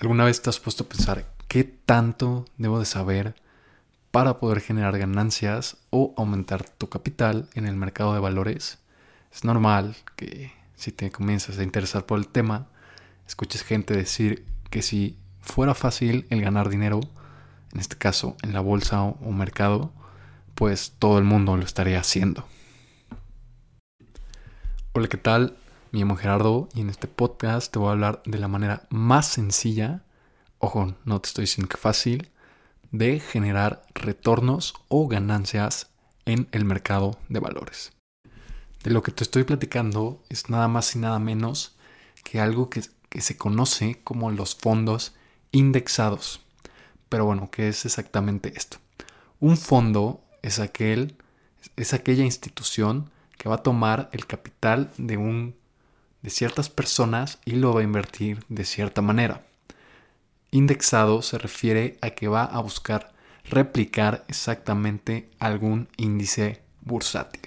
¿Alguna vez te has puesto a pensar qué tanto debo de saber para poder generar ganancias o aumentar tu capital en el mercado de valores? Es normal que si te comienzas a interesar por el tema, escuches gente decir que si fuera fácil el ganar dinero, en este caso en la bolsa o mercado, pues todo el mundo lo estaría haciendo. Hola, ¿qué tal? Me llamo Gerardo y en este podcast te voy a hablar de la manera más sencilla, ojo, no te estoy diciendo que fácil, de generar retornos o ganancias en el mercado de valores. De lo que te estoy platicando es nada más y nada menos que algo que, que se conoce como los fondos indexados. Pero bueno, ¿qué es exactamente esto? Un fondo es aquel es aquella institución que va a tomar el capital de un de ciertas personas y lo va a invertir de cierta manera. Indexado se refiere a que va a buscar replicar exactamente algún índice bursátil.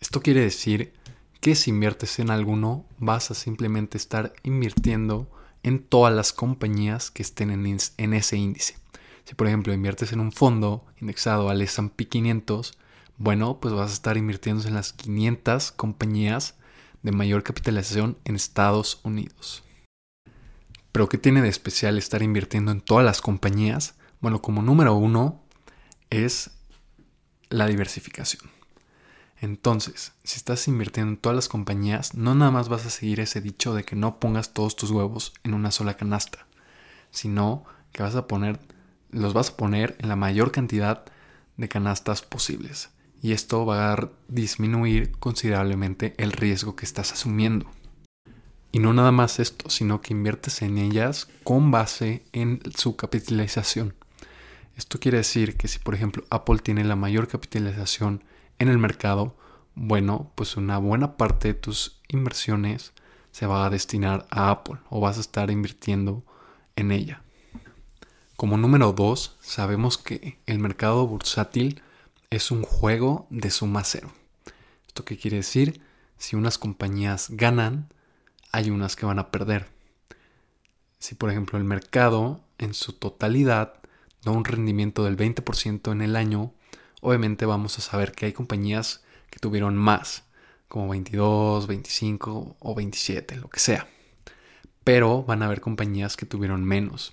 Esto quiere decir que si inviertes en alguno vas a simplemente estar invirtiendo en todas las compañías que estén en, ese índice. Si por ejemplo inviertes en un fondo indexado al S&P 500, bueno, pues vas a estar invirtiendo en las 500 compañías de mayor capitalización en Estados Unidos. Pero ¿qué tiene de especial estar invirtiendo en todas las compañías? Bueno, como número uno es la diversificación. Entonces, si estás invirtiendo en todas las compañías, no nada más vas a seguir ese dicho de que no pongas todos tus huevos en una sola canasta, sino que vas a poner, los vas a poner en la mayor cantidad de canastas posibles y esto va a disminuir considerablemente el riesgo que estás asumiendo. Y no nada más esto, sino que inviertes en ellas con base en su capitalización. Esto quiere decir que si por ejemplo Apple tiene la mayor capitalización en el mercado, bueno, pues una buena parte de tus inversiones se va a destinar a Apple o vas a estar invirtiendo en ella. Como número dos, sabemos que el mercado bursátil es un juego de suma cero. ¿Esto qué quiere decir? Si unas compañías ganan, hay unas que van a perder. Si por ejemplo el mercado en su totalidad da un rendimiento del 20% en el año, obviamente vamos a saber que hay compañías que tuvieron más, como 22, 25 o 27, lo que sea. Pero van a haber compañías que tuvieron menos,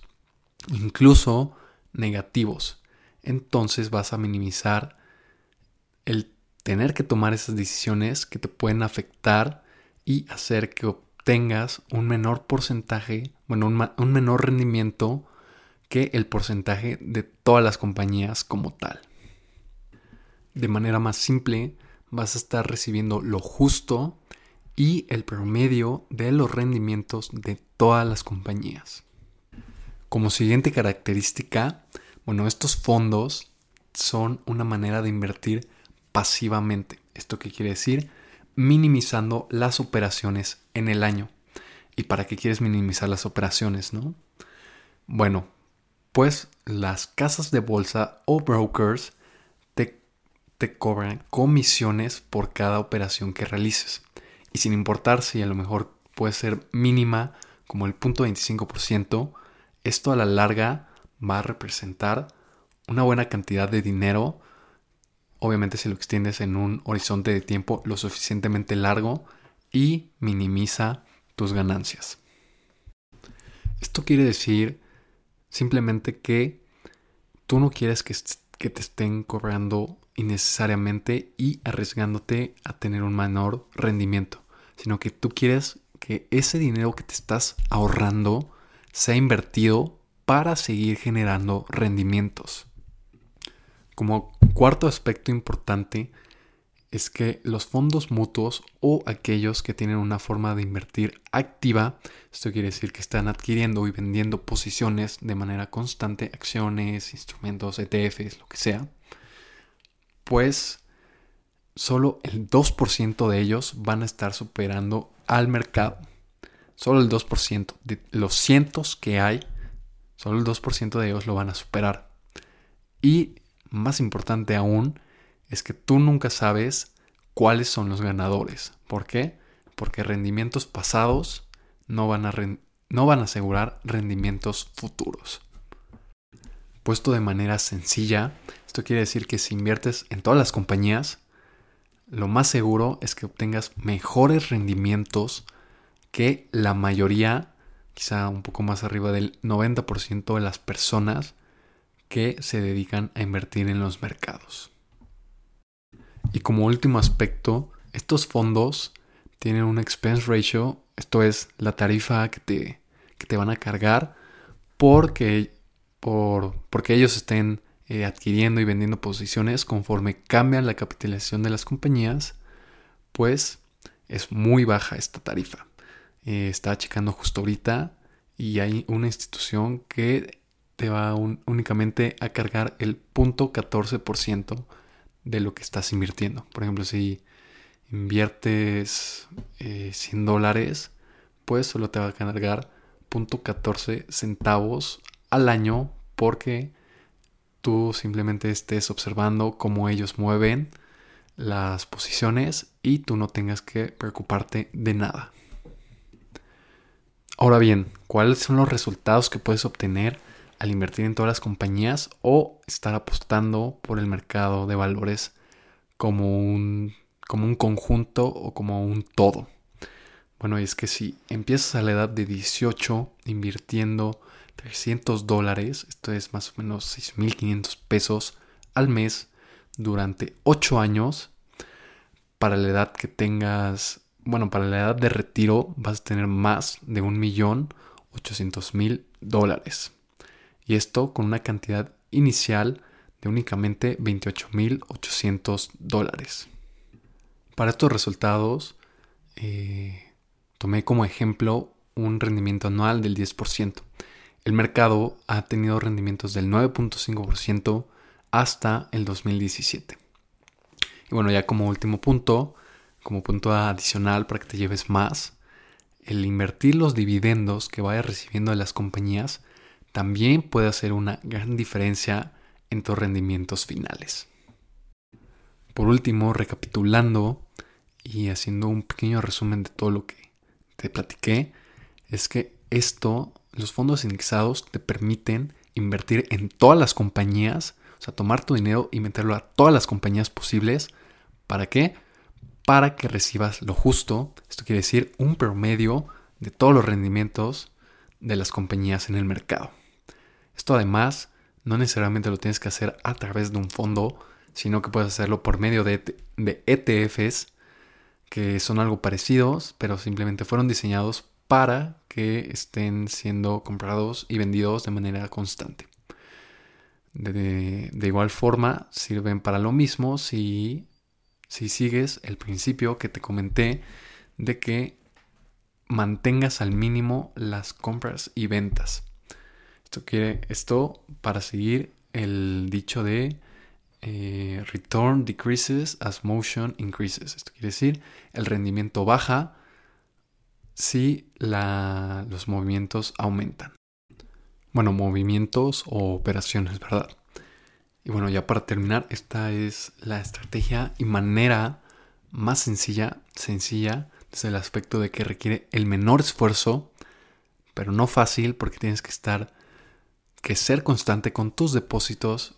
incluso negativos. Entonces vas a minimizar el tener que tomar esas decisiones que te pueden afectar y hacer que obtengas un menor porcentaje, bueno, un, menor rendimiento que el porcentaje de todas las compañías como tal. De manera más simple, vas a estar recibiendo lo justo y el promedio de los rendimientos de todas las compañías. Como siguiente característica, bueno, estos fondos son una manera de invertir pasivamente. ¿Esto qué quiere decir? Minimizando las operaciones en el año. ¿Y para qué quieres minimizar las operaciones, no? Bueno, pues las casas de bolsa o brokers te, te cobran comisiones por cada operación que realices. Y sin importar si a lo mejor puede ser mínima como el punto 25%, esto a la larga va a representar una buena cantidad de dinero obviamente si lo extiendes en un horizonte de tiempo lo suficientemente largo y minimiza tus ganancias. Esto quiere decir simplemente que tú no quieres que, te estén cobrando innecesariamente y arriesgándote a tener un menor rendimiento, sino que tú quieres que ese dinero que te estás ahorrando sea invertido para seguir generando rendimientos. Como cuarto aspecto importante es que los fondos mutuos o aquellos que tienen una forma de invertir activa, esto quiere decir que están adquiriendo y vendiendo posiciones de manera constante, acciones, instrumentos, ETFs, lo que sea, pues solo el 2% de ellos van a estar superando al mercado. Solo el 2% de los cientos que hay, solo el 2% de ellos lo van a superar. Y más importante aún es que tú nunca sabes cuáles son los ganadores. ¿Por qué? Porque rendimientos pasados no van a, no van a asegurar rendimientos futuros. Puesto de manera sencilla, esto quiere decir que si inviertes en todas las compañías, lo más seguro es que obtengas mejores rendimientos que la mayoría, quizá un poco más arriba del 90% de las personas que se dedican a invertir en los mercados. Y como último aspecto, estos fondos tienen un expense ratio, esto es la tarifa que te, te van a cargar porque, por, porque ellos estén eh, adquiriendo y vendiendo posiciones conforme cambian la capitalización de las compañías, pues es muy baja esta tarifa. Eh, está checando justo ahorita y hay una institución que te va únicamente a cargar el 0.14% de lo que estás invirtiendo. Por ejemplo, si inviertes 100 eh, dólares, pues solo te va a cargar 0.14 centavos al año porque tú simplemente estés observando cómo ellos mueven las posiciones y tú no tengas que preocuparte de nada. Ahora bien, ¿cuáles son los resultados que puedes obtener al invertir en todas las compañías o estar apostando por el mercado de valores como un, como un conjunto o como un todo? Bueno, es que si empiezas a la edad de 18 invirtiendo 300 dólares, esto es más o menos 6.500 pesos al mes durante 8 años, para la edad que tengas, bueno, para la edad de retiro vas a tener más de 1.800.000 dólares. Y esto con una cantidad inicial de únicamente 28.800 dólares. Para estos resultados, eh, tomé como ejemplo un rendimiento anual del 10%. El mercado ha tenido rendimientos del 9.5% hasta el 2017. Y bueno, ya como último punto, como punto adicional para que te lleves más, el invertir los dividendos que vayas recibiendo de las compañías también puede hacer una gran diferencia en tus rendimientos finales. Por último, recapitulando y haciendo un pequeño resumen de todo lo que te platiqué, es que esto, los fondos indexados te permiten invertir en todas las compañías, o sea, tomar tu dinero y meterlo a todas las compañías posibles. ¿Para qué? Para que recibas lo justo, esto quiere decir un promedio de todos los rendimientos de las compañías en el mercado. Esto además no necesariamente lo tienes que hacer a través de un fondo, sino que puedes hacerlo por medio de, de ETFs, que son algo parecidos, pero simplemente fueron diseñados para que estén siendo comprados y vendidos de manera constante. De, igual forma, sirven para lo mismo si, si sigues el principio que te comenté de que mantengas al mínimo las compras y ventas. Esto quiere esto para seguir el dicho de eh, return decreases as motion increases. Esto quiere decir el rendimiento baja si los movimientos aumentan. Bueno, movimientos o operaciones, ¿verdad? Y bueno, ya para terminar, esta es la estrategia y manera más sencilla, sencilla desde el aspecto de que requiere el menor esfuerzo, pero no fácil porque tienes que estar, que ser constante con tus depósitos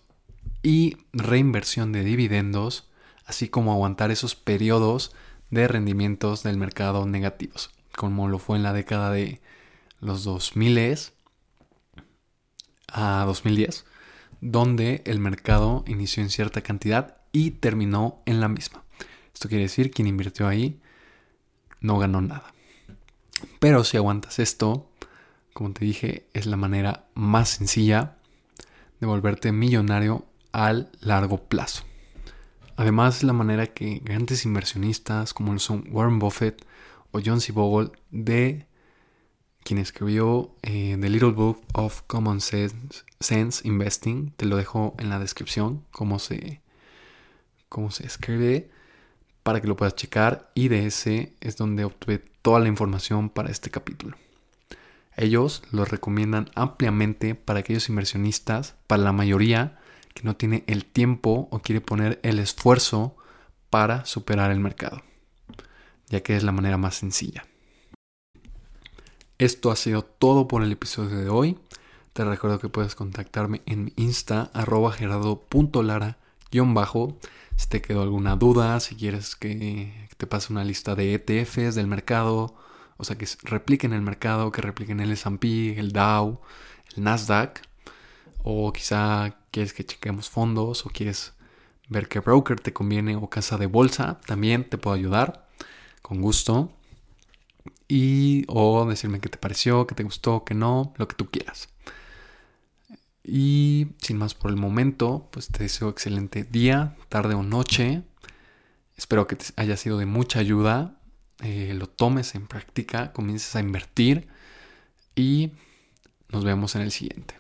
y reinversión de dividendos, así como aguantar esos periodos de rendimientos del mercado negativos como lo fue en la década de los 2000 a 2010, donde el mercado inició en cierta cantidad y terminó en la misma. Esto quiere decir quien invirtió ahí no ganó nada. Pero si aguantas esto, como te dije, es la manera más sencilla de volverte millonario al largo plazo. Además, es la manera que grandes inversionistas como son Warren Buffett, o John C. Bogle de quien escribió eh, The Little Book of Common Sense, Investing. Te lo dejo en la descripción cómo se, cómo se escribe para que lo puedas checar y de ese es donde obtuve toda la información para este capítulo. Ellos lo recomiendan ampliamente para aquellos inversionistas, para la mayoría que no tiene el tiempo o quiere poner el esfuerzo para superar el mercado ya que es la manera más sencilla. Esto ha sido todo por el episodio de hoy. Te recuerdo que puedes contactarme en mi Insta, arroba gerardo.lara-bajo. Si te quedó alguna duda, si quieres que te pase una lista de ETFs del mercado, o sea, que repliquen el mercado, que repliquen el S&P, el Dow, el Nasdaq, o quizá quieres que chequemos fondos o quieres ver qué broker te conviene o casa de bolsa, también te puedo ayudar con gusto. Y o decirme qué te pareció, qué te gustó, qué no, lo que tú quieras. Y sin más por el momento, pues te deseo excelente día, tarde o noche. Espero que te haya sido de mucha ayuda. Eh, lo tomes en práctica, comiences a invertir y nos vemos en el siguiente.